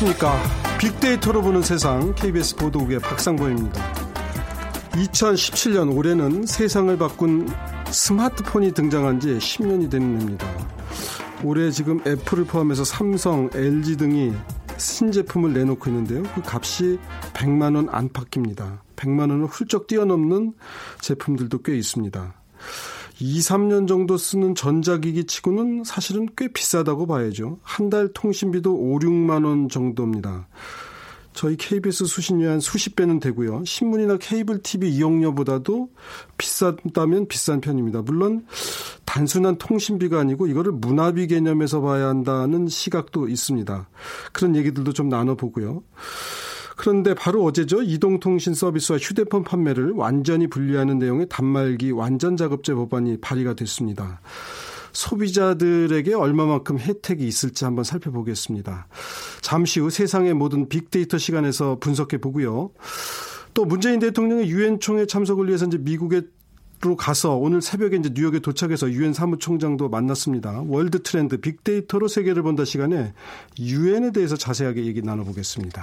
안녕하십니까. 빅데이터로 보는 세상 KBS 보도국의 박상보입니다. 2017년 올해는 세상을 바꾼 스마트폰이 등장한 지 10년이 되는 해입니다. 올해 지금 애플을 포함해서 삼성, LG 등이 신제품을 내놓고 있는데요. 그 값이 100만 원 안팎입니다. 100만 원을 훌쩍 뛰어넘는 제품들도 꽤 있습니다. 2, 3년 정도 쓰는 전자기기 치고는 사실은 꽤 비싸다고 봐야죠. 한 달 통신비도 5, 6만 원 정도입니다. 저희 KBS 수신료 한 수십 배는 되고요. 신문이나 케이블 TV 이용료보다도 비싸다면 비싼 편입니다. 물론 단순한 통신비가 아니고 이거를 문화비 개념에서 봐야 한다는 시각도 있습니다. 그런 얘기들도 좀 나눠보고요. 그런데 바로 어제죠. 이동통신 서비스와 휴대폰 판매를 완전히 분리하는 내용의 단말기 완전 작업제 법안이 발의가 됐습니다. 소비자들에게 얼마만큼 혜택이 있을지 한번 살펴보겠습니다. 잠시 후 세상의 모든 빅데이터 시간에서 분석해 보고요. 또 문재인 대통령의 유엔 총회 참석을 위해서 이제 미국에 로 가서 오늘 새벽에 이제 뉴욕에 도착해서 유엔 사무총장도 만났습니다. 월드 트렌드 빅데이터로 세계를 본다 시간에 유엔에 대해서 자세하게 얘기 나눠보겠습니다.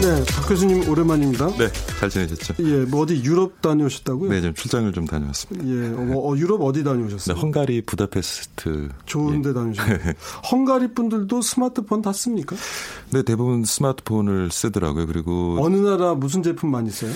네, 박 교수님 오랜만입니다. 네, 잘 지내셨죠? 예, 뭐 어디 유럽 다녀오셨다고요? 네, 좀 출장을 좀 다녀왔습니다. 예, 어, 어, 유럽 어디 다녀오셨어요? 네, 헝가리 부다페스트. 좋은데 예. 다녀오셨어요. 헝가리 분들도 스마트폰 다 씁니까? 네, 대부분 스마트폰을 쓰더라고요. 그리고 어느 나라 무슨 제품 많이 써요?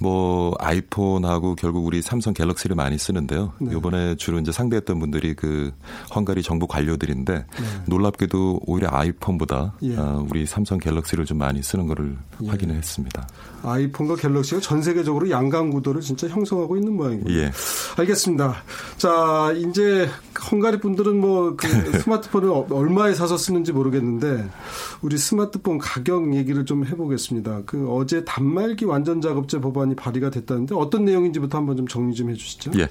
뭐 아이폰하고 결국 우리 삼성 갤럭시를 많이 쓰는데요. 네. 이번에 주로 이제 상대했던 분들이 그 헝가리 정부 관료들인데 네. 놀랍게도 오히려 아이폰보다 예. 어, 우리 삼성 갤럭시를 좀 많이 쓰는 거를 예. 확인을 했습니다. 아이폰과 갤럭시가 전 세계적으로 양강 구도를 진짜 형성하고 있는 모양이군요. 예. 알겠습니다. 자, 이제 헝가리 분들은 뭐 그 스마트폰을 얼마에 사서 쓰는지 모르겠는데 우리 스마트폰 가격 얘기를 좀 해보겠습니다. 그 어제 단말기 완전 작업제 법안이 발의가 됐다는데 어떤 내용인지부터 한번 좀 정리 좀 해주시죠. 예.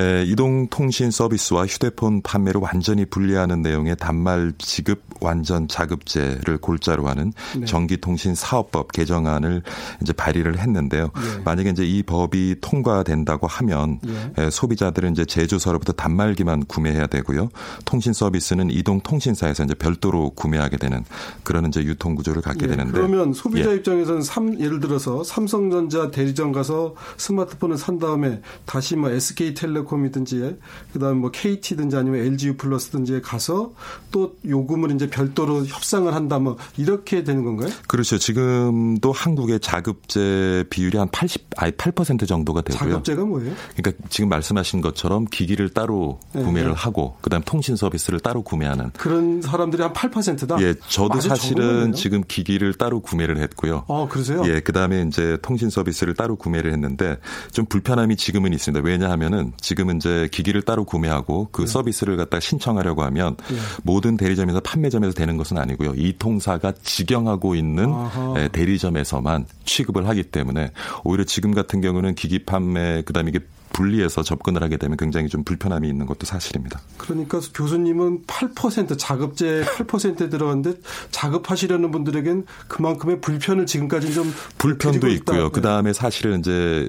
에, 이동통신 서비스와 휴대폰 판매를 완전히 분리하는 내용의 단말 지급 완전 자급제를 골자로 하는 네. 전기통신 사업 법 개정안을 이제 발의를 했는데요. 예. 만약에 이제 이 법이 통과된다고 하면 예. 소비자들은 이제 제조사로부터 단말기만 구매해야 되고요. 통신 서비스는 이동 통신사에서 이제 별도로 구매하게 되는 그런 이제 유통 구조를 갖게 예. 되는데 그러면 소비자 예. 입장에서는 삼, 예를 들어서 삼성전자 대리점 가서 스마트폰을 산 다음에 다시 뭐 SK텔레콤이든지 그다음에 뭐 KT든지 아니면 LGU 플러스든지에 가서 또 요금을 이제 별도로 협상을 한다 뭐 이렇게 되는 건가요? 그렇죠. 지금 도 한국의 자급제 비율이 한 80, 아니 8% 정도가 되고요. 자급제가 뭐예요? 그러니까 지금 말씀하신 것처럼 기기를 따로 네. 구매를 네. 하고 그다음 통신 서비스를 따로 구매하는 그런 사람들이 한 8%다. 예, 저도 사실은 지금 기기를 따로 구매를 했고요. 아, 그러세요? 예, 그다음에 이제 통신 서비스를 따로 구매를 했는데 좀 불편함이 지금은 있습니다. 왜냐하면은 지금은 이제 기기를 따로 구매하고 그 네. 서비스를 갖다 신청하려고 하면 네. 모든 대리점에서 판매점에서 되는 것은 아니고요. 이 통사가 직영하고 있는 아하. 예, 대리점에서만 취급을 하기 때문에 오히려 지금 같은 경우는 기기 판매 그다음에 이게 분리해서 접근을 하게 되면 굉장히 좀 불편함이 있는 것도 사실입니다. 그러니까 교수님은 8% 자급제 8%에 들어갔는데 자급하시려는 분들에겐 그만큼의 불편을 지금까지 좀 불편도 있고요. 네. 그 다음에 사실은 이제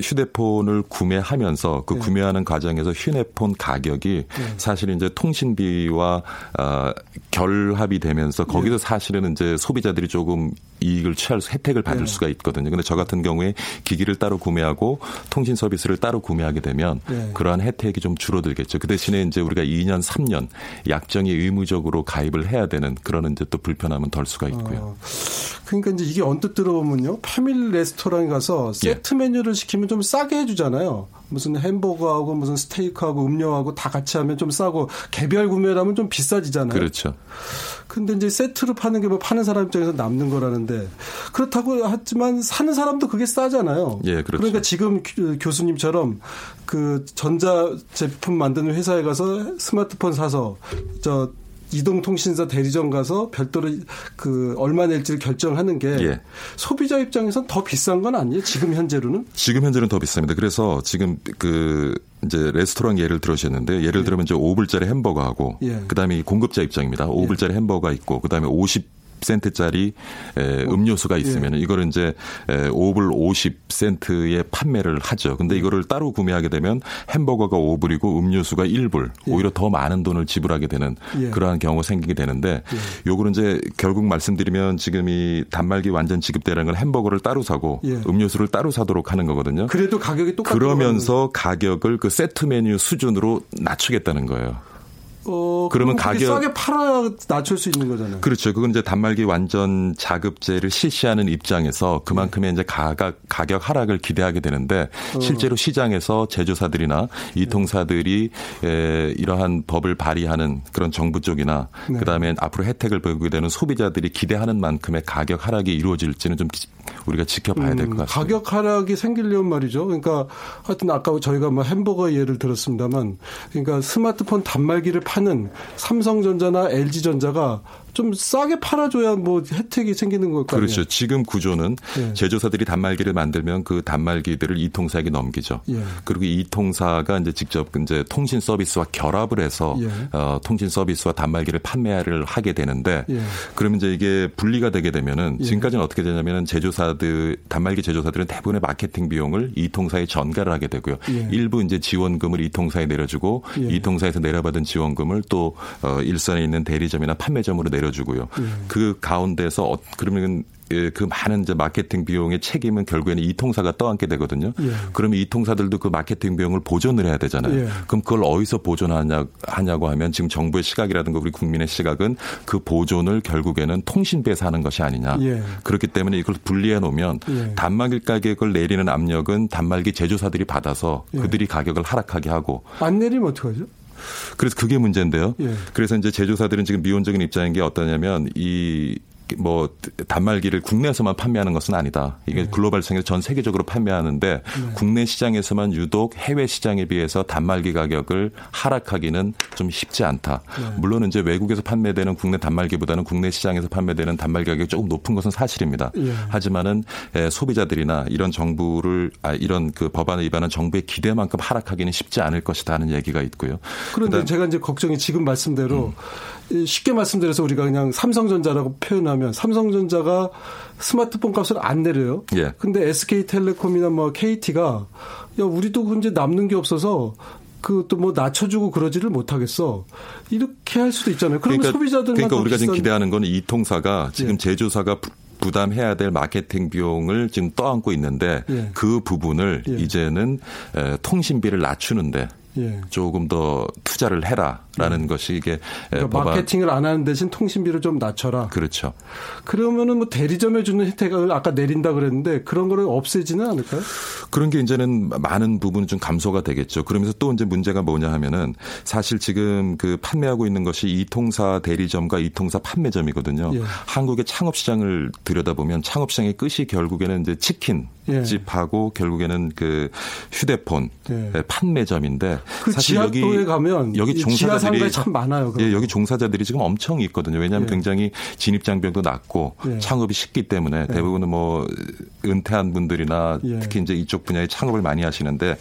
휴대폰을 구매하면서 그 네. 구매하는 과정에서 휴대폰 가격이 네. 사실은 이제 통신비와 어, 결합이 되면서 거기서 네. 사실은 이제 소비자들이 조금 이익을 취할 수 혜택을 받을 네. 수가 있거든요. 근데 저 같은 경우에 기기를 따로 구매하고 통신 서비스를 따로 구매하게 되면 네. 그러한 혜택이 좀 줄어들겠죠. 그 대신에 이제 우리가 2년, 3년 약정이 의무적으로 가입을 해야 되는 그런 이제 또 불편함은 덜 수가 있고요. 어, 그러니까 이제 이게 언뜻 들어보면요. 패밀리 레스토랑에 가서 예. 세트 예. 메뉴를 시키면 좀 싸게 해주잖아요. 무슨 햄버거하고 무슨 스테이크하고 음료하고 다 같이 하면 좀 싸고 개별 구매라면 좀 비싸지잖아요. 그렇죠. 근데 이제 세트로 파는 게 뭐 파는 사람 입장에서 남는 거라는데 그렇다고 하지만 사는 사람도 그게 싸잖아요. 예, 그렇죠. 그러니까 지금 교수님처럼 그 전자 제품 만드는 회사에 가서 스마트폰 사서 저 이동통신사 대리점 가서 별도로 그 얼마 낼지를 결정하는 게 예. 소비자 입장에선 더 비싼 건 아니에요? 지금 현재로는? 지금 현재는 더 비쌉니다. 그래서 지금 그 이제 레스토랑 예를 들으셨는데 예를 예. 들면 이제 5불짜리 햄버거하고 예. 그다음에 공급자 입장입니다. 5불짜리 예. 햄버거가 있고 그다음에 50 센트짜리 음료수가 있으면 예. 이거를 이제 5불 50센트에 판매를 하죠. 근데 예. 이거를 따로 구매하게 되면 햄버거가 5불이고 음료수가 1불 예. 오히려 더 많은 돈을 지불하게 되는 예. 그러한 경우가 생기게 되는데 예. 요거는 이제 결국 말씀드리면 지금 이 단말기 완전 지급대라는 건 햄버거를 따로 사고 예. 음료수를 따로 사도록 하는 거거든요. 그래도 가격이 똑같 그러면서 가격을 그 세트 메뉴 수준으로 낮추겠다는 거예요. 어, 그러면 가격 싸게 팔아야 낮출 수 있는 거잖아요. 그렇죠. 그건 이제 단말기 완전 자급제를 실시하는 입장에서 그만큼의 네. 이제 가격 가격 하락을 기대하게 되는데 어. 실제로 시장에서 제조사들이나 이통사들이 에, 이러한 법을 발의하는 그런 정부 쪽이나 네. 그다음에 앞으로 혜택을 보게 되는 소비자들이 기대하는 만큼의 가격 하락이 이루어질지는 좀 우리가 지켜봐야 될것 음, 같습니다. 가격 하락이 생기려면 말이죠. 그러니까 하여튼 아까 저희가 뭐 햄버거 예를 들었습니다만 그러니까 스마트폰 단말기를 파는 삼성전자나 LG전자가 좀 싸게 팔아줘야 뭐 혜택이 생기는 걸까요? 그렇죠. 지금 구조는 예. 제조사들이 단말기를 만들면 그 단말기들을 이통사에게 넘기죠. 예. 그리고 이통사가 이제 직접 이제 통신 서비스와 결합을 해서 예. 어, 통신 서비스와 단말기를 판매를 하게 되는데 예. 그러면 이제 이게 분리가 되게 되면은 예. 지금까지는 어떻게 되냐면은 제조사들 단말기 제조사들은 대부분의 마케팅 비용을 이통사에 전가를 하게 되고요. 예. 일부 이제 지원금을 이통사에 내려주고 이통사에서 내려받은 지원금을 또 어, 일선에 있는 대리점이나 판매점으로 내려 내려주고요. 음. 그 가운데서 어, 그러면 예, 그 많은 이제 마케팅 비용의 책임은 결국에는 이 통사가 떠안게 되거든요. 예. 그러면 이 통사들도 그 마케팅 비용을 보존을 해야 되잖아요. 예. 그럼 그걸 어디서 보존하냐 하냐고 하면 지금 정부의 시각이라든가 우리 국민의 시각은 그 보존을 결국에는 통신비에서 하는 것이 아니냐. 예. 그렇기 때문에 이걸 분리해 놓으면 예. 단말기 가격을 내리는 압력은 단말기 제조사들이 받아서 예. 그들이 가격을 하락하게 하고 안 내리면 어떡하죠? 그래서 그게 문제인데요. 예. 그래서 이제 제조사들은 지금 미온적인 입장인 게 어떠냐면 이 뭐 단말기를 국내에서만 판매하는 것은 아니다. 이게 네. 글로벌 시장에서 전 세계적으로 판매하는데 네. 국내 시장에서만 유독 해외 시장에 비해서 단말기 가격을 하락하기는 좀 쉽지 않다. 네. 물론 이제 외국에서 판매되는 국내 단말기보다는 국내 시장에서 판매되는 단말기 가격이 조금 높은 것은 사실입니다. 예. 하지만은 소비자들이나 이런 정부를 아 이런 그 법안을 위반한 정부의 기대만큼 하락하기는 쉽지 않을 것이다 하는 얘기가 있고요. 그런데 제가 이제 걱정이 지금 말씀대로 음. 쉽게 말씀드려서 우리가 그냥 삼성전자라고 표현하면 삼성전자가 스마트폰 값을 안 내려요. 예. 근데 SK텔레콤이나 뭐 KT가 야 우리도 이제 남는 게 없어서 그또 뭐 낮춰주고 그러지를 못하겠어. 이렇게 할 수도 있잖아요. 그러면 그러니까, 소비자들만 그러니까 우리가 지금 기대하는 건이 통사가 지금 예. 제조사가 부담해야 될 마케팅 비용을 지금 떠안고 있는데 예. 그 부분을 예. 이제는 통신비를 낮추는데 예. 조금 더 투자를 해라 라는 음. 것이 이게 그러니까 마케팅을 안 하는 대신 통신비를 좀 낮춰라. 그렇죠. 그러면은 뭐 대리점에 주는 혜택을 아까 내린다 그랬는데 그런 거를 없애지는 않을까요? 그런 게 이제는 많은 부분 좀 감소가 되겠죠. 그러면서 또 이제 문제가 뭐냐 하면은 사실 지금 그 판매하고 있는 것이 이통사 대리점과 이통사 판매점이거든요. 예. 한국의 창업 시장을 들여다보면 창업 시장의 끝이 결국에는 이제 치킨 예. 집하고 결국에는 그 휴대폰 예. 판매점인데 그 사실 여기 가면 여기 종사자 들이 참 많아요. 예, 여기 종사자들이 지금 엄청 있거든요. 왜냐하면 예. 굉장히 진입 장벽도 낮고 예. 창업이 쉽기 때문에 예. 대부분은 뭐 은퇴한 분들이나 특히 이제 이쪽 분야에 창업을 많이 하시는데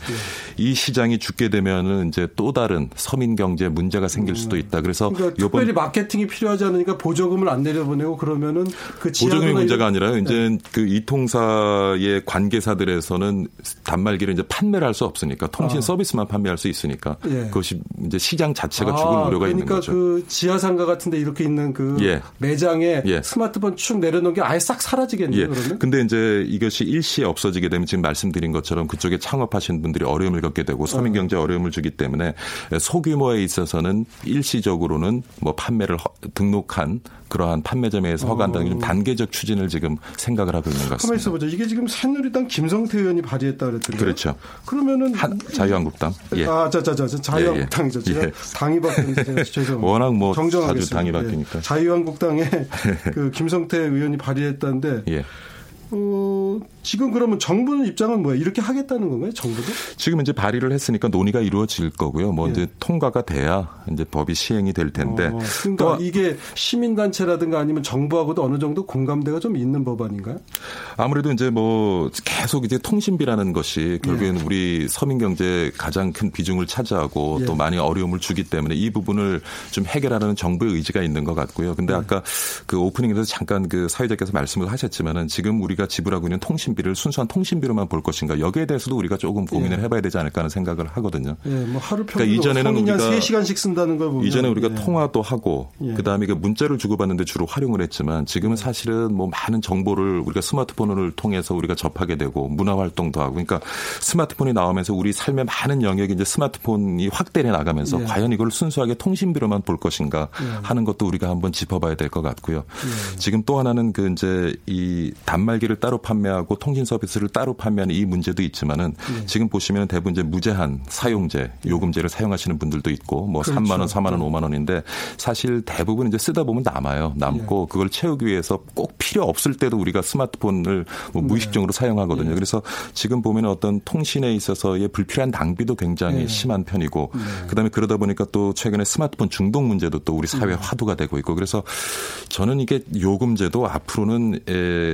이 시장이 죽게 되면은 이제 또 다른 서민 경제 문제가 생길 수도 있다. 그래서 그러니까 요번 특별히 마케팅이 필요하지 않으니까 보조금을 안 내려보내고 그러면은 그 보조금이 문제가 아니라요. 이제 그 이통사의 관계사들에서는 단말기를 이제 판매를 할 수 없으니까 통신 아. 서비스만 판매할 수 있으니까 예. 그것이 이제 시장 자체가 아, 죽을 우려가 그러니까 있는 거죠. 그러니까 그 지하 상가 같은데 이렇게 있는 그 예. 매장에 예. 스마트폰 축 내려놓은 게 아예 싹 사라지겠네요. 예. 그러면. 근데 이제 이것이 일시에 없어지게 되면 지금 말씀드린 것처럼 그쪽에 창업하시는 분들이 어려움을 겪게 되고 서민 경제 어려움을 주기 때문에 소규모에 있어서는 일시적으로는 뭐 판매를 등록한 그러한 판매점에서 허가한다는 좀 어. 단계적 추진을 지금 생각을 하고 있는 것 같습니다. 가만 있어보죠. 이게 지금 새누리당 김성태 의원이 발의했다 그랬더니 그렇죠. 그러면은 한, 자유한국당. 예. 아, 자자자 자유한국당 이죠. 예, 예. 제가 당이 바뀌니까 죄송. 워낙 뭐 자주 당이 바뀌니까. 예. 자유한국당의 그 김성태 의원이 발의했다는데 예. 어, 지금 그러면 정부는 입장은 뭐야? 이렇게 하겠다는 건가요? 정부도? 지금 이제 발의를 했으니까 논의가 이루어질 거고요. 뭐 예. 이제 통과가 돼야 이제 법이 시행이 될 텐데. 어, 그러니까 이게 시민단체라든가 아니면 정부하고도 어느 정도 공감대가 좀 있는 법안인가요? 아무래도 이제 뭐 계속 이제 통신비라는 것이 결국에는 예. 우리 서민 경제 가장 큰 비중을 차지하고 예. 또 많이 어려움을 주기 때문에 이 부분을 좀 해결하는 정부의 의지가 있는 것 같고요. 근데 예. 아까 그 오프닝에서 잠깐 그 사회자께서 말씀을 하셨지만은 지금 우리가 지불하고 있는 통신 비를 순수한 통신비로만 볼 것인가 여기에 대해서도 우리가 조금 고민을 예. 해봐야 되지 않을까 하는 생각을 하거든요. 예, 뭐 하루 평균 그러니까 이전에는 우리가 3시간씩 쓴다는 걸 보면 이전에 우리가 예. 통화도 하고 그다음에 그 문자를 주고받는데 주로 활용을 했지만 지금은 사실은 뭐 많은 정보를 우리가 스마트폰을 통해서 우리가 접하게 되고 문화 활동도 하고 그러니까 스마트폰이 나오면서 우리 삶의 많은 영역이 이제 스마트폰이 확대해 나가면서 예. 과연 이걸 순수하게 통신비로만 볼 것인가 예. 하는 것도 우리가 한번 짚어봐야 될 것 같고요. 예. 지금 또 하나는 그 이제 이 단말기를 따로 판매하고 통신 서비스를 따로 판매하는 이 문제도 있지만은 예. 지금 보시면 대부분 이제 무제한 사용제, 요금제를 사용하시는 분들도 있고 뭐 그렇죠. 3만 원, 4만 원, 5만 원인데 사실 대부분 이제 쓰다 보면 남아요. 남고 예. 그걸 채우기 위해서 꼭 필요 없을 때도 우리가 스마트폰을 뭐 네. 무의식적으로 네. 사용하거든요. 예. 그래서 지금 보면 어떤 통신에 있어서의 불필요한 낭비도 굉장히 예. 심한 편이고 네. 그다음에 그러다 보니까 또 최근에 스마트폰 중독 문제도 또 우리 사회 음. 화두가 되고 있고 그래서 저는 이게 요금제도 앞으로는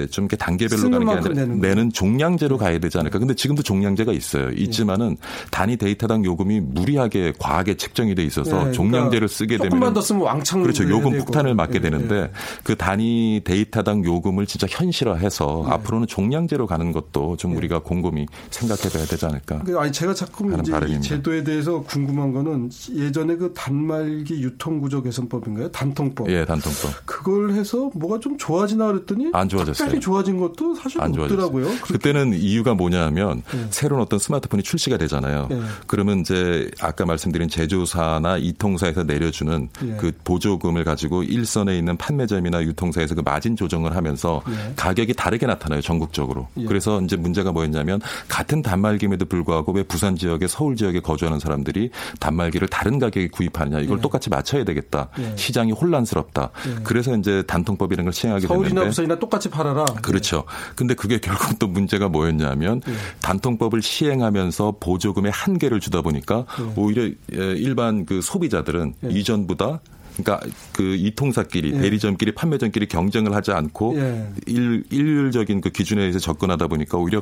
좀 이렇게 단계별로 가는 게 아니라 내는, 종량제로 네. 가야 되지 않을까. 근데 지금도 종량제가 있어요. 있지만은 단위 데이터당 요금이 무리하게 과하게 책정이 돼 있어서 네. 그러니까 종량제를 쓰게 되면 조금만 더 쓰면 왕창 그렇죠. 요금 폭탄을 맞게 네. 되는데 그 단위 데이터당 요금을 진짜 현실화해서 네. 앞으로는 종량제로 가는 것도 좀 네. 우리가 곰곰이 생각해봐야 되지 않을까. 그 아니 제가 자꾸 이제 이 제도에 대해서 궁금한 거는 예전에 그 단말기 유통구조 개선법인가요? 단통법. 예, 단통법. 그걸 해서 뭐가 좀 좋아지나 그랬더니 안 좋아졌어요. 특별히 좋아진 것도 사실 안 없더라고요. 그때는 이유가 뭐냐면 네. 새로운 어떤 스마트폰이 출시가 되잖아요. 네. 그러면 이제 아까 말씀드린 제조사나 이통사에서 내려주는 네. 그 보조금을 가지고 일선에 있는 판매점이나 유통사에서 그 마진 조정을 하면서 가격이 다르게 나타나요 전국적으로. 예. 그래서 이제 문제가 뭐였냐면 같은 단말기임에도 불구하고 왜 부산 지역에 서울 지역에 거주하는 사람들이 단말기를 다른 가격에 구입하느냐 이걸 예. 똑같이 맞춰야 되겠다. 예. 시장이 혼란스럽다. 예. 그래서 이제 단통법이라는 걸 시행하게 됐는데 서울이나 부산이나 똑같이 팔아라. 그렇죠. 근데 그게 결국 또 문제가 뭐였냐면 예. 단통법을 시행하면서 보조금의 한계를 주다 보니까 예. 오히려 일반 그 소비자들은 이전보다 그러니까 그 이통사끼리 예. 대리점끼리 판매점끼리 경쟁을 하지 않고 예. 일, 일률적인 그 기준에 의해서 접근하다 보니까 오히려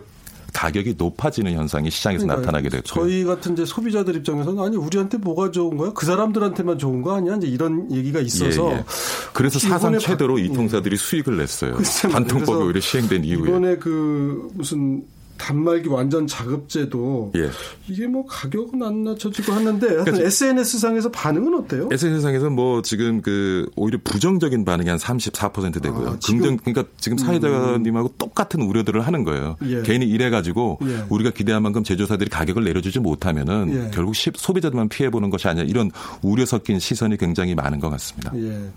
가격이 높아지는 현상이 시장에서 그러니까 나타나게 됐고 저희 같은 이제 소비자들 입장에서는 아니 우리한테 뭐가 좋은 거야? 그 사람들한테만 좋은 거 아니야? 이제 이런 얘기가 있어서 예, 예. 그래서 사상 최대로 이통사들이 예. 수익을 냈어요. 단통법이 오히려 시행된 이후에 이번에 그 무슨 단말기 완전 자급제도 예. 이게 뭐 가격은 안 낮춰지고 하는데 그러니까 SNS 상에서 반응은 어때요? SNS 상에서 뭐 지금 그 오히려 부정적인 반응이 한 34% 되고요. 아, 긍정 그러니까 지금 사회자님하고 음. 똑같은 우려들을 하는 거예요. 예. 괜히 이래 가지고 예. 우리가 기대한 만큼 제조사들이 가격을 내려주지 못하면은 예. 결국 소비자들만 피해 보는 것이 아니라 이런 우려 섞인 시선이 굉장히 많은 것 같습니다. 예.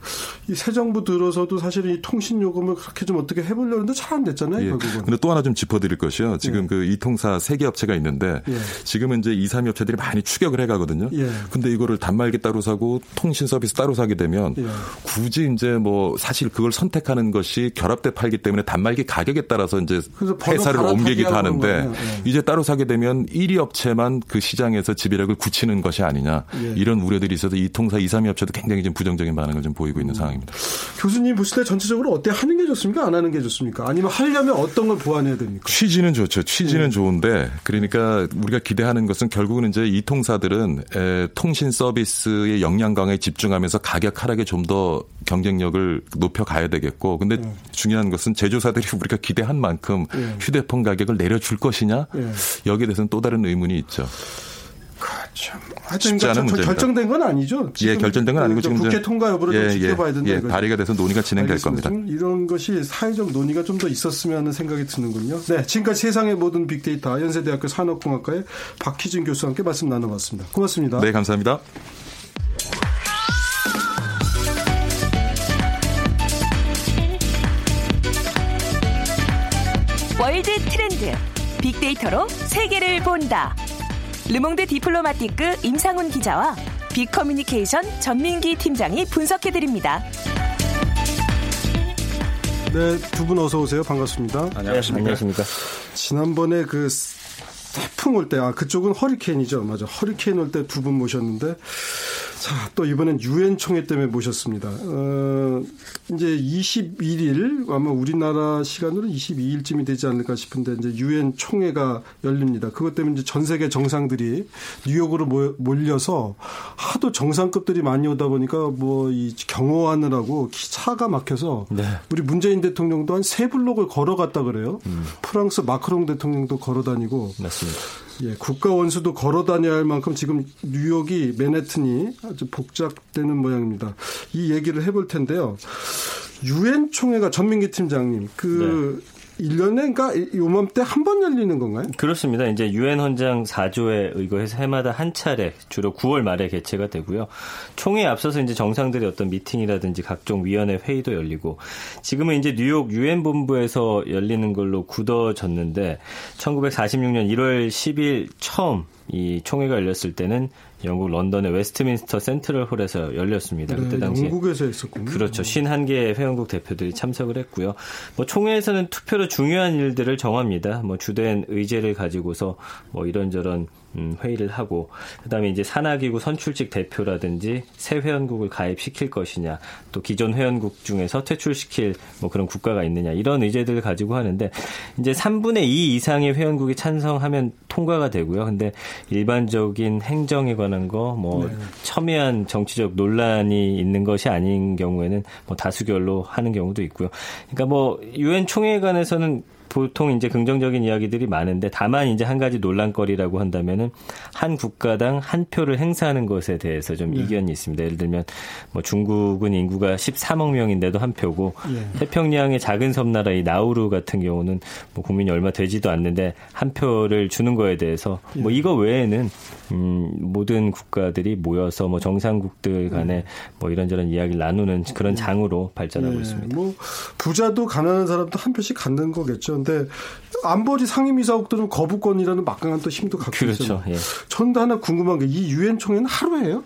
이새 정부 들어서도 사실 이 통신 요금을 그렇게 좀 어떻게 해보려는데 잘 안 됐잖아요. 예. 결국은. 근데 또 하나 좀 짚어드릴 것이요. 지금 예. 그 이통사 세 개 업체가 있는데 예. 지금은 이제 2, 3위 업체들이 많이 추격을 해 가거든요. 예. 근데 이거를 단말기 따로 사고 통신 서비스 따로 사게 되면 예. 굳이 이제 뭐 사실 그걸 선택하는 것이 결합돼 팔기 때문에 단말기 가격에 따라서 이제 회사를 옮기기도 하는데 예. 이제 따로 사게 되면 1위 업체만 그 시장에서 지배력을 굳히는 것이 아니냐 예. 이런 우려들이 있어서 이통사 2, 3위 업체도 굉장히 좀 부정적인 반응을 좀 보이고 있는 음. 상황입니다. 교수님 보실 때 전체적으로 어때 하는 게 좋습니까? 안 하는 게 좋습니까? 아니면 하려면 어떤 걸 보완해야 됩니까? 취지는 좋죠. 취지는 음. 좋은데 그러니까 우리가 기대하는 것은 결국은 이제 이 통사들은 에, 통신 서비스의 역량 강화에 집중하면서 가격 하락에 좀 더 경쟁력을 높여 가야 되겠고 근데 음. 중요한 것은 제조사들이 우리가 기대한 만큼 음. 휴대폰 가격을 내려줄 것이냐 여기에 대해서는 또 다른 의문이 있죠. 그렇죠. 하여튼 그러니까 결정된 건 아니죠. 예, 결정된 건 아니고 지금 국회 통과 여부를 예, 좀 지켜봐야 된다. 예, 발의가 돼서 논의가 진행될 알겠습니다. 겁니다. 이런 것이 사회적 논의가 좀 더 있었으면 하는 생각이 드는군요. 네, 지금까지 세상의 모든 빅데이터 연세대학교 산업공학과의 박희준 교수와 함께 말씀 나눠봤습니다. 고맙습니다. 네, 감사합니다. 월드 트렌드 빅데이터로 세계를 본다. 르몽드 디플로마티크 임상훈 기자와 빅커뮤니케이션 전민기 팀장이 분석해드립니다. 네, 두 분 어서 오세요. 반갑습니다. 안녕하십니까. 안녕하십니까. 지난번에 그 태풍 올 때, 아, 그쪽은 허리케인이죠. 맞아. 허리케인 올 때 두 분 모셨는데, 자, 또 이번엔 유엔 총회 때문에 모셨습니다. 어, 이제 21일 아마 우리나라 시간으로 22일쯤이 되지 않을까 싶은데 이제 유엔 총회가 열립니다. 그것 때문에 이제 전 세계 정상들이 뉴욕으로 몰려서 하도 정상급들이 많이 오다 보니까 뭐 이 경호하느라고 차가 막혀서 네. 우리 문재인 대통령도 한 세 블록을 걸어갔다 그래요. 음. 프랑스 마크롱 대통령도 걸어 다니고 맞습니다. 예, 국가 원수도 걸어 다녀야 할 만큼 지금 뉴욕이 맨해튼이 아주 복잡되는 모양입니다. 이 얘기를 해볼 텐데요. 유엔 총회가 전민기 팀장님 그 네. 1년에 그러니까 요맘때 한 번 열리는 건가요? 그렇습니다. 이제 유엔 헌장 4조에 의거해서 해마다 한 차례 주로 9월 말에 개최가 되고요. 총회에 앞서서 이제 정상들의 어떤 미팅이라든지 각종 위원회 회의도 열리고 지금은 이제 뉴욕 유엔 본부에서 열리는 걸로 굳어졌는데 1946년 1월 10일 처음 이 총회가 열렸을 때는 영국 런던의 웨스트민스터 센트럴 홀에서 열렸습니다. 네, 그때 당시 영국에서 했었군요. 그렇죠. 51개의 회원국 대표들이 참석을 했고요. 뭐 총회에서는 투표로 중요한 일들을 정합니다. 뭐 주된 의제를 가지고서 뭐 이런저런 음, 회의를 하고 그다음에 이제 산하기구 선출직 대표라든지 새 회원국을 가입시킬 것이냐 또 기존 회원국 중에서 퇴출시킬 뭐 그런 국가가 있느냐 이런 의제들을 가지고 하는데 이제 3분의 2 이상의 회원국이 찬성하면 통과가 되고요. 근데 일반적인 행정에 관한 거 뭐 네. 첨예한 정치적 논란이 있는 것이 아닌 경우에는 뭐 다수결로 하는 경우도 있고요. 그러니까 뭐 유엔 총회관에서는 보통 이제 긍정적인 이야기들이 많은데 다만 이제 한 가지 논란거리라고 한다면은 한 국가당 한 표를 행사하는 것에 대해서 좀 네. 이견이 있습니다. 예를 들면 뭐 중국은 인구가 13억 명인데도 한 표고 네. 태평양의 작은 섬나라 이 나우루 같은 경우는 뭐 국민이 얼마 되지도 않는데 한 표를 주는 거에 대해서 뭐 예. 이거 외에는 음 모든 국가들이 모여서 뭐 정상국들 간에 네. 뭐 이런저런 이야기를 나누는 그런 장으로 발전하고 예. 있습니다. 뭐 부자도 가난한 사람도 한 표씩 갖는 거겠죠. 그런데 안보리 상임이사국들은 거부권이라는 막강한 또 힘도 갖고 그렇죠. 있어요. 예. 전도 하나 궁금한 게 이 유엔 총회는 하루예요?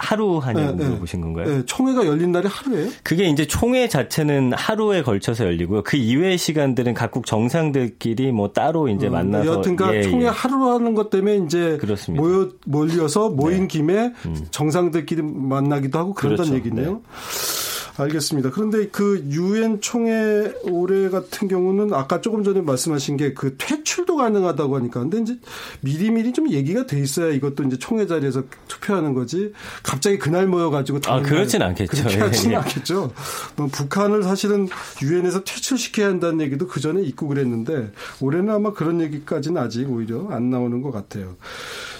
하루 하냐고 네, 물어보신 건가요? 네, 총회가 열린 날이 하루예요? 그게 이제 총회 자체는 하루에 걸쳐서 열리고요. 그 이외의 시간들은 각국 정상들끼리 뭐 따로 이제 음, 만나서 여튼가 예, 총회 예. 하루 하는 것 때문에 이제 그렇습니다. 모여 몰려서 모인 네. 김에 음. 정상들끼리 만나기도 하고 그런다는 그렇죠. 얘기네요. 네. 알겠습니다. 그런데 그 유엔 총회 올해 같은 경우는 아까 조금 전에 말씀하신 게 그 퇴출도 가능하다고 하니까 근데 이제 미리미리 좀 얘기가 돼 있어야 이것도 이제 총회 자리에서 투표하는 거지 갑자기 그날 모여가지고 아 그렇진 않겠죠. 그렇게 예, 하지는 예. 않겠죠. 뭐 북한을 사실은 유엔에서 퇴출시켜야 한다는 얘기도 그 전에 있고 그랬는데 올해는 아마 그런 얘기까지는 아직 오히려 안 나오는 것 같아요.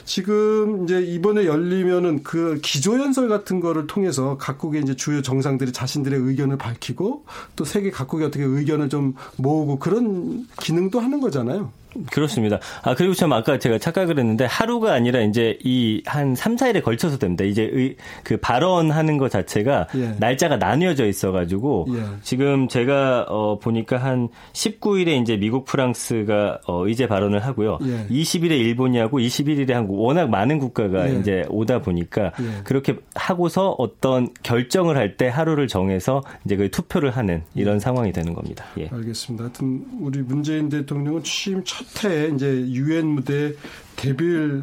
지금 이제 이번에 열리면은 그 기조연설 같은 거를 통해서 각국의 이제 주요 정상들이 자신들의 의견을 밝히고 또 세계 각국의 어떻게 의견을 좀 모으고 그런 기능도 하는 거잖아요. 그렇습니다. 아, 그리고 참 아까 제가 착각을 했는데 하루가 아니라 이제 이 한 3, 4일에 걸쳐서 됩니다. 이제 의, 그 발언하는 것 자체가 예. 날짜가 나뉘어져 있어가지고 예. 지금 제가 어, 보니까 한 19일에 이제 미국, 프랑스가 어, 의제 발언을 하고요. 예. 20일에 일본이 하고 21일에 한국 워낙 많은 국가가 예. 이제 오다 보니까 예. 그렇게 하고서 어떤 결정을 할 때 하루를 정해서 이제 그 투표를 하는 이런 예. 상황이 되는 겁니다. 예. 알겠습니다. 하여튼 우리 문재인 대통령은 취임 첫 첫해 이제 유엔 무대 데뷔를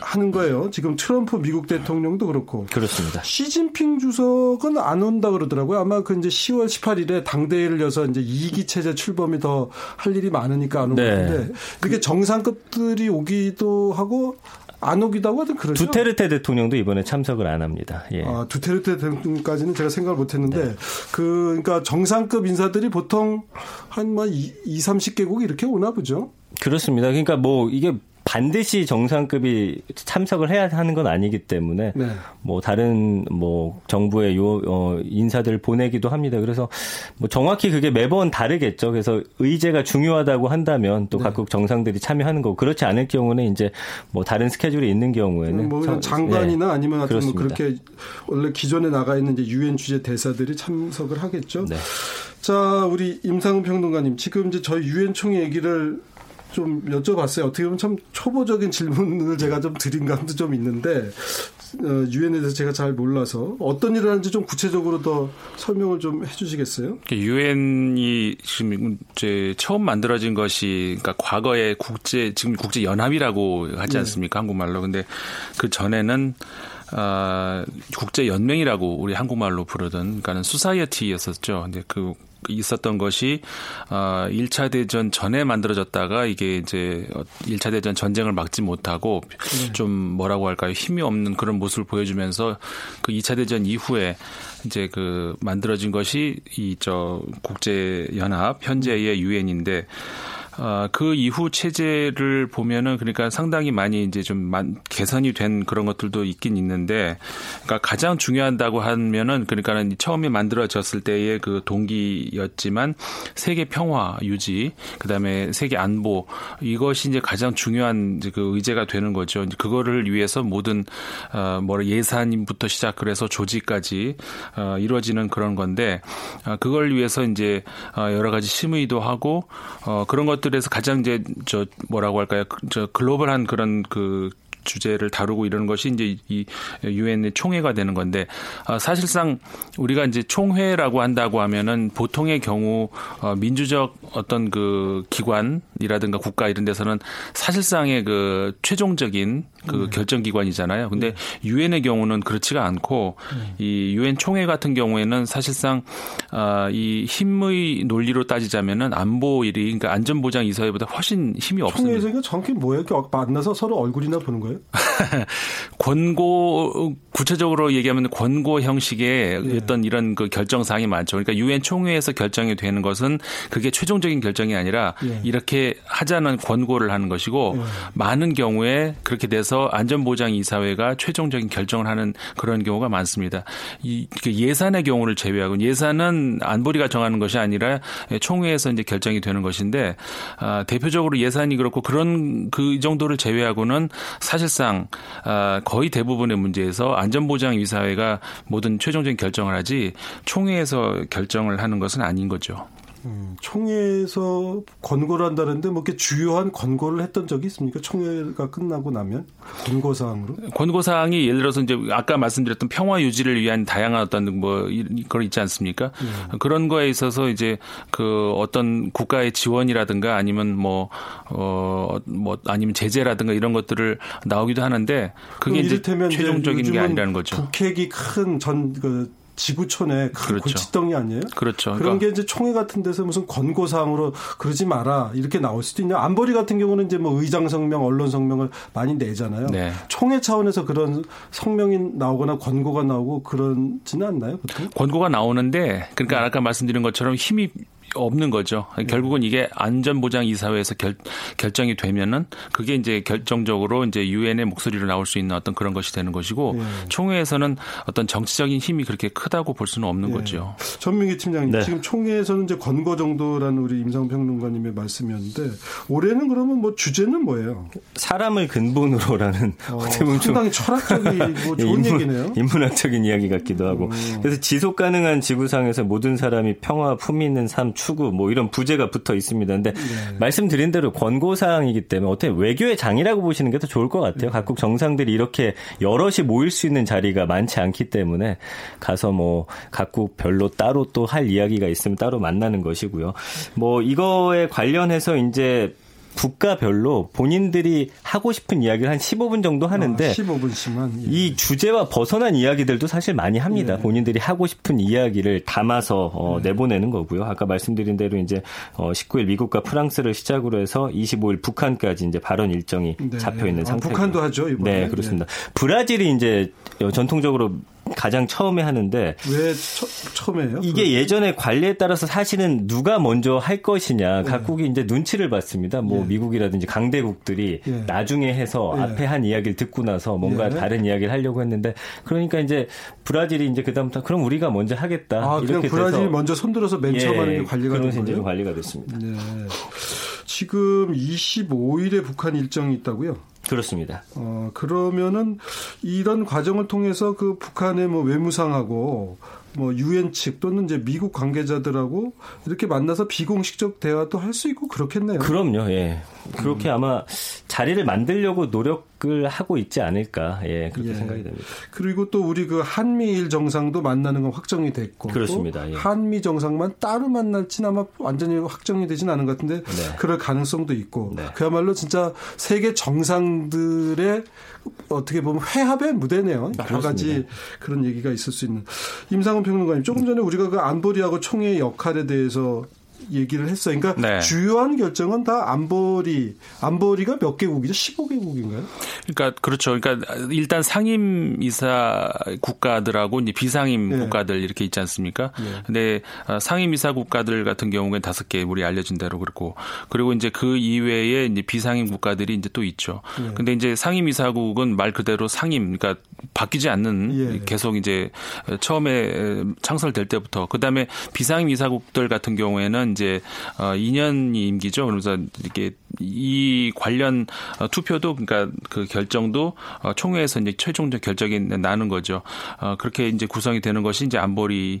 하는 거예요. 지금 트럼프 미국 대통령도 그렇고. 그렇습니다. 시진핑 주석은 안 온다 그러더라고요. 아마 그 이제 10월 18일에 당대회를 여서 이제 2기 체제 출범이 더 할 일이 많으니까 안 오고 네. 있는데 이렇게 정상급들이 오기도 하고 안 오기도 하고 하여튼 그러죠. 두테르테 대통령도 이번에 참석을 안 합니다. 예. 아, 두테르테 대통령까지는 제가 생각을 못 했는데 네. 그 그러니까 정상급 인사들이 보통 한뭐 2, 30개국 이렇게 오나 보죠. 그렇습니다. 그러니까 뭐 이게 반드시 정상급이 참석을 해야 하는 건 아니기 때문에 네. 뭐 다른 뭐 정부의 요 어, 인사들 보내기도 합니다. 그래서 뭐 정확히 그게 매번 다르겠죠. 그래서 의제가 중요하다고 한다면 또 네. 각국 정상들이 참여하는 거고 그렇지 않을 경우는 이제 뭐 다른 스케줄이 있는 경우에는 뭐 장관이나 네. 아니면 하여튼 뭐 그렇게 원래 기존에 나가 있는 이제 유엔 주재 대사들이 참석을 하겠죠. 네. 자, 우리 임상훈 평론가님 지금 이제 저희 유엔 총회 얘기를 좀 여쭤봤어요. 어떻게 보면 참 초보적인 질문을 제가 좀 드린 감도 좀 있는데 어, 유엔에 대해서 제가 잘 몰라서 어떤 일을 하는지 좀 구체적으로 더 설명을 좀 해주시겠어요? 유엔이 지금 이제 처음 만들어진 것이 그러니까 과거에 국제 지금 국제 연합이라고 하지 네. 않습니까 네. 한국말로 근데 그 전에는 아, 국제 연맹이라고 우리 한국말로 부르던 그러니까는 수사이어티였었죠. 근데 그 있었던 것이 어 1차 대전 전에 만들어졌다가 이게 이제 1차 대전 전쟁을 막지 못하고 네. 좀 뭐라고 할까요? 힘이 없는 그런 모습을 보여주면서 그 2차 대전 이후에 이제 그 만들어진 것이 이 저 국제 연합 현재의 유엔인데 어, 그 이후 체제를 보면은 그러니까 상당히 많이 이제 좀 만, 개선이 된 그런 것들도 있긴 있는데 그러니까 가장 중요하다고 하면은 그러니까는 처음에 만들어졌을 때의 그 동기였지만 세계 평화 유지 그다음에 세계 안보 이것이 이제 가장 중요한 이제 그 의제가 되는 거죠. 그거를 위해서 모든 어 뭐라 예산부터 시작을 해서 조직까지 어 이루어지는 그런 건데 어, 그걸 위해서 이제 어 여러 가지 심의도 하고 어 그런 것들 것들에서 가장 이제 저 뭐라고 할까요? 그저 글로벌한 그런 그 주제를 다루고 이러는 것이 이제 이 유엔의 총회가 되는 건데 어, 사실상 우리가 이제 총회라고 한다고 하면은 보통의 경우 어, 민주적 어떤 그 기관이라든가 국가 이런 데서는 사실상의 그 최종적인 그 네. 결정 기관이잖아요. 근데 유엔의 경우는 그렇지가 않고 네. 이 유엔 총회 같은 경우에는 사실상 아, 이 힘의 논리로 따지자면은 안보 일이 그러니까 안전 보장 이사회보다 훨씬 힘이 없습니다. 총회에서 정확히 뭐예요? 만나서 서로 얼굴이나 보는 거예요? 권고 구체적으로 얘기하면 권고 형식의 네. 어떤 이런 그 결정 사항이 많죠. 그러니까 유엔 총회에서 결정이 되는 것은 그게 최종적인 결정이 아니라 네. 이렇게 하자는 권고를 하는 것이고 네. 많은 경우에 그렇게 돼서 안전보장 이사회가 최종적인 결정을 하는 그런 경우가 많습니다. 이그 예산의 경우를 제외하고 예산은 안보리가 정하는 것이 아니라 총회에서 이제 결정이 되는 것인데 아, 대표적으로 예산이 그렇고 그런 그 정도를 제외하고는 사실상 아, 거의 대부분의 문제에서 안전보장이사회가 모든 최종적인 결정을 하지 총회에서 결정을 하는 것은 아닌 거죠. 음, 총회에서 권고를 한다는데 뭐 이렇게 주요한 권고를 했던 적이 있습니까? 총회가 끝나고 나면 권고 사항으로? 권고 사항이 예를 들어서 이제 아까 말씀드렸던 평화 유지를 위한 다양한 어떤 뭐 그런 있지 않습니까? 음. 그런 거에 있어서 이제 그 어떤 국가의 지원이라든가 아니면 뭐 어뭐 뭐 아니면 제재라든가 이런 것들을 나오기도 하는데 그게 이제 최종적인 게 아니라는 거죠. 북핵이 큰 전그 지구촌에 큰 그렇죠. 골칫덩이 아니에요? 그렇죠. 그런 그러니까. 게 이제 총회 같은 데서 무슨 권고 사항으로 그러지 마라 이렇게 나올 수도 있냐? 안보리 같은 경우는 이제 뭐 의장 성명, 언론 성명을 많이 내잖아요. 네. 총회 차원에서 그런 성명이 나오거나 권고가 나오고 그런지는 않나요? 보통? 권고가 나오는데 그러니까 아까 말씀드린 것처럼 힘이 없는 거죠. 네. 결국은 이게 안전보장 이사회에서 결, 결정이 되면은 그게 이제 결정적으로 이제 유엔의 목소리로 나올 수 있는 어떤 그런 것이 되는 것이고 네. 총회에서는 어떤 정치적인 힘이 그렇게 크다고 볼 수는 없는 네. 거죠. 전민기 팀장님 네. 지금 총회에서는 이제 권고 정도라는 우리 임상 평론가님의 말씀이었는데 올해는 그러면 뭐 주제는 뭐예요? 사람을 근본으로라는 어, 상당히 철학적이고 좋은 인문, 얘기네요. 인문학적인 이야기 같기도 하고 음. 그래서 지속 가능한 지구상에서 모든 사람이 평화 품 있는 삶 추구 뭐 이런 부제가 붙어 있습니다. 근데 네. 말씀드린 대로 권고 사항이기 때문에 어떻게 외교의 장이라고 보시는 게 더 좋을 것 같아요. 네. 각국 정상들이 이렇게 여럿이 모일 수 있는 자리가 많지 않기 때문에 가서 뭐 각국 별로 따로 또 할 이야기가 있으면 따로 만나는 것이고요. 뭐 이거에 관련해서 이제 국가별로 본인들이 하고 싶은 이야기를 한 15분 정도 하는데 아, 15분씩만 예. 이 주제와 벗어난 이야기들도 사실 많이 합니다. 예. 본인들이 하고 싶은 이야기를 담아서 어, 예. 내보내는 거고요. 아까 말씀드린 대로 이제 어, 19일 미국과 프랑스를 시작으로 해서 25일 북한까지 이제 발언 일정이 네. 잡혀 있는 아, 상태고 북한도 하죠. 이번에. 네, 그렇습니다. 네. 브라질이 이제 전통적으로 가장 처음에 하는데 왜 처, 음에요 이게? 예전에 관리에 따라서 사실은 누가 먼저 할 것이냐 네. 각국이 이제 눈치를 봤습니다. 뭐 예. 미국이라든지 강대국들이 예. 나중에 해서 예. 앞에 한 이야기를 듣고 나서 뭔가 예. 다른 이야기를 하려고 했는데 그러니까 이제 브라질이 이제 그다음부터 그럼 우리가 먼저 하겠다 아, 이렇게 브라질이 먼저 손들어서 맨 처음 하는 게 관리가 된 거예요. 관리가 됐습니다. 네. 지금 25일에 북한 일정이 있다고요? 그렇습니다. 어, 그러면은 이런 과정을 통해서 그 북한의 뭐 외무상하고 뭐 유엔 측 또는 이제 미국 관계자들하고 이렇게 만나서 비공식적 대화도 할 수 있고 그렇겠네요. 그럼요. 예. 그렇게 음. 아마 자리를 만들려고 노력 을 하고 있지 않을까. 예, 그렇게 예. 생각이 됩니다. 그리고 또 우리 그 한미일 정상도 만나는 건 확정이 됐고 그렇습니다. 예. 한미 정상만 따로 만날지는 아마 완전히 확정이 되지는 않은 것 같은데 네. 그럴 가능성도 있고 네. 그야말로 진짜 세계 정상들의 어떻게 보면 회합의 무대네요. 아, 여러 가지 그런 얘기가 있을 수 있는. 임상훈 평론가님, 조금 전에 우리가 그 안보리하고 총회의 역할에 대해서 얘기를 했어요. 그러니까 네. 주요한 결정은 다 안보리 안보리가 몇 개국이죠? 15개국인가요? 그러니까 그렇죠. 그러니까 일단 상임 이사 국가들하고 이제 비상임 네. 국가들 이렇게 있지 않습니까? 네. 근데 어, 상임 이사 국가들 같은 경우에 다섯 개 우리 알려진 대로 그렇고 그리고 이제 그 이외에 이제 비상임 국가들이 이제 또 있죠. 네. 근데 이제 상임 이사국은 말 그대로 상임 그러니까 바뀌지 않는 예. 계속 이제 처음에 창설될 때부터 그다음에 비상임 이사국들 같은 경우에는 이제 2년 어, 임기죠. 그래서 이렇게 이 관련 어, 투표도 그러니까 그 결정도 어, 총회에서 이제 최종적 결정이 나는 거죠. 그렇게 이제 구성이 되는 것이 이제 안보리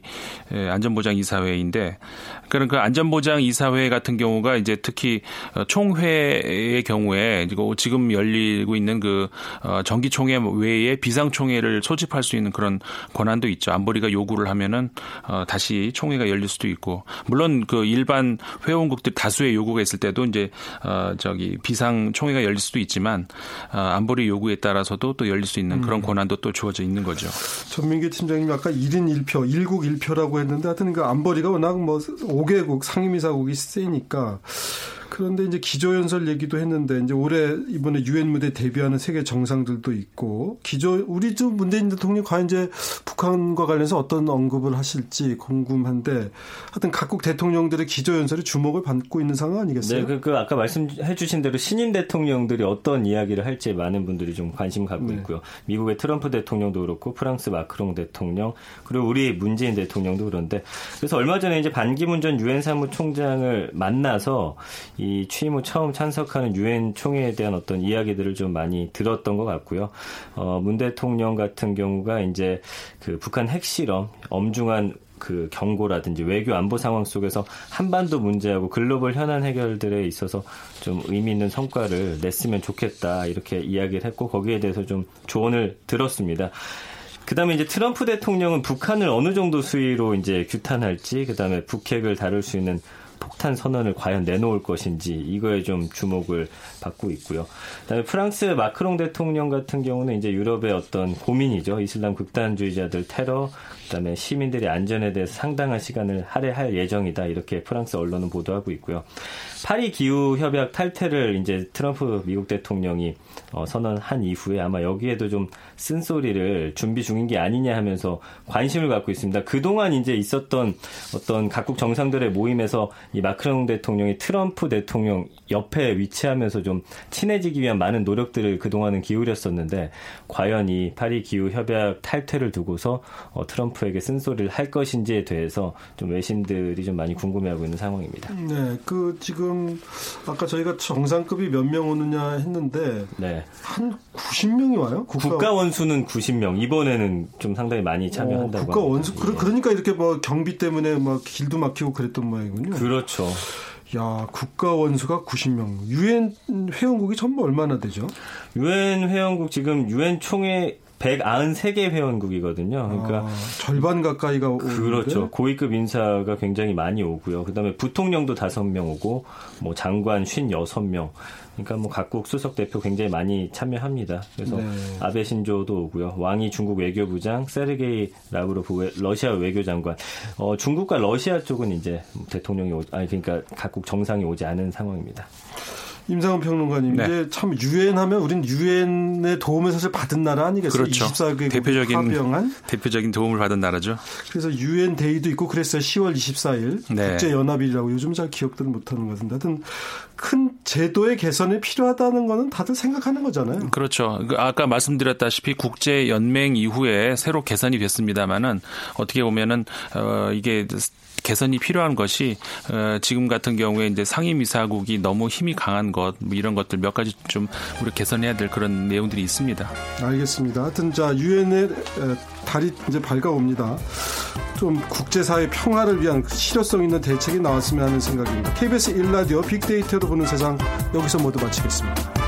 안전보장 이사회인데 그런 그 안전보장 이사회 같은 경우가 이제 특히 총회의 경우에 지금 열리고 있는 그 정기총회 외에 비상총회를 소집할 수 있는 그런 권한도 있죠. 안보리가 요구를 하면은 다시 총회가 열릴 수도 있고 물론 그 일반 회원국들 다수의 요구가 있을 때도 이제 어 저기 비상 총회가 열릴 수도 있지만 어 안보리 요구에 따라서도 또 열릴 수 있는 그런 음. 권한도 또 주어져 있는 거죠. 전민기 팀장님 아까 1인 1표, 1국 1표라고 했는데 하여튼 그 안보리가 워낙 뭐 5개국 상임이사국이 세니까 그런데 이제 기조연설 얘기도 했는데 이제 올해 이번에 유엔 무대 데뷔하는 세계 정상들도 있고 기조 우리 좀 문재인 대통령이 과연 이제 북한과 관련해서 어떤 언급을 하실지 궁금한데 하여튼 각국 대통령들의 기조연설이 주목을 받고 있는 상황 아니겠어요? 네, 그, 그 아까 말씀해주신 대로 신임 대통령들이 어떤 이야기를 할지 많은 분들이 좀 관심 갖고 네. 있고요. 미국의 트럼프 대통령도 그렇고 프랑스 마크롱 대통령 그리고 우리 문재인 대통령도 그런데 그래서 얼마 전에 이제 반기문 전 유엔 사무총장을 만나서 이 취임 후 처음 참석하는 유엔 총회에 대한 어떤 이야기들을 좀 많이 들었던 것 같고요. 어, 문 대통령 같은 경우가 이제 그 북한 핵실험 엄중한 그 경고라든지 외교 안보 상황 속에서 한반도 문제하고 글로벌 현안 해결들에 있어서 좀 의미 있는 성과를 냈으면 좋겠다 이렇게 이야기를 했고 거기에 대해서 좀 조언을 들었습니다. 그다음에 이제 트럼프 대통령은 북한을 어느 정도 수위로 이제 규탄할지 그다음에 북핵을 다룰 수 있는 폭탄 선언을 과연 내놓을 것인지 이거에 좀 주목을 받고 있고요. 그다음에 프랑스 마크롱 대통령 같은 경우는 이제 유럽의 어떤 고민이죠. 이슬람 극단주의자들 테러, 그다음에 시민들의 안전에 대해서 상당한 시간을 할애할 예정이다. 이렇게 프랑스 언론은 보도하고 있고요. 파리 기후 협약 탈퇴를 이제 트럼프 미국 대통령이 어, 선언한 이후에 아마 여기에도 좀 쓴소리를 준비 중인 게 아니냐 하면서 관심을 갖고 있습니다. 그동안 이제 있었던 어떤 각국 정상들의 모임에서 이 마크롱 대통령이 트럼프 대통령 옆에 위치하면서 좀 친해지기 위한 많은 노력들을 그동안은 기울였었는데 과연 이 파리 기후 협약 탈퇴를 두고서 어, 트럼프에게 쓴소리를 할 것인지에 대해서 좀 외신들이 좀 많이 궁금해하고 있는 상황입니다. 네, 그 지금 아까 저희가 정상급이 몇 명 오느냐 했는데 네. 한 90명이 와요? 국가, 국가 원수는 90명. 이번에는 좀 상당히 많이 참여한다고. 어, 국가 원수 예. 그러니까 이렇게 뭐 경비 때문에 막 길도 막히고 그랬던 모양이군요. 그렇 죠. 야, 국가 원수가 90명. 유엔 회원국이 전부 얼마나 되죠? 유엔 회원국 지금 유엔 총회 193개 회원국이거든요. 그러니까 아, 절반 가까이가 오는데? 그렇죠. 고위급 인사가 굉장히 많이 오고요. 그다음에 부통령도 5명 오고 뭐 장관 56명. 그러니까 뭐 각국 수석 대표 굉장히 많이 참여합니다. 그래서 네. 아베 신조도 오고요. 왕이 중국 외교부장, 세르게이 라브로프 러시아 외교장관. 어, 중국과 러시아 쪽은 이제 대통령이 오, 아니 그러니까 각국 정상이 오지 않은 상황입니다. 임상훈 평론가님, 네. 이제 참 유엔 하면 우린 유엔의 도움을 사실 받은 나라 아니겠어요? 그렇죠. 24개 대표적인 합병한 대표적인 도움을 받은 나라죠. 그래서 유엔 데이도 있고 그랬어요. 10월 24일 네. 국제 연합일이라고 요즘 잘 기억들은 못하는 것 같은데, 하여튼 큰 제도의 개선이 필요하다는 거는 다들 생각하는 거잖아요. 그렇죠. 그 아까 말씀드렸다시피 국제 연맹 이후에 새로 개선이 됐습니다만은 어떻게 보면은 어 이게 개선이 필요한 것이 어, 지금 같은 경우에 이제 상임이사국이 너무 힘이 강한 것 뭐 이런 것들 몇 가지 좀 우리 개선해야 될 그런 내용들이 있습니다. 알겠습니다. 하여튼 자 유엔의 달이 이제 밝아옵니다. 좀 국제사회 평화를 위한 실효성 있는 대책이 나왔으면 하는 생각입니다. KBS 1라디오 빅데이터로 보는 세상 여기서 모두 마치겠습니다.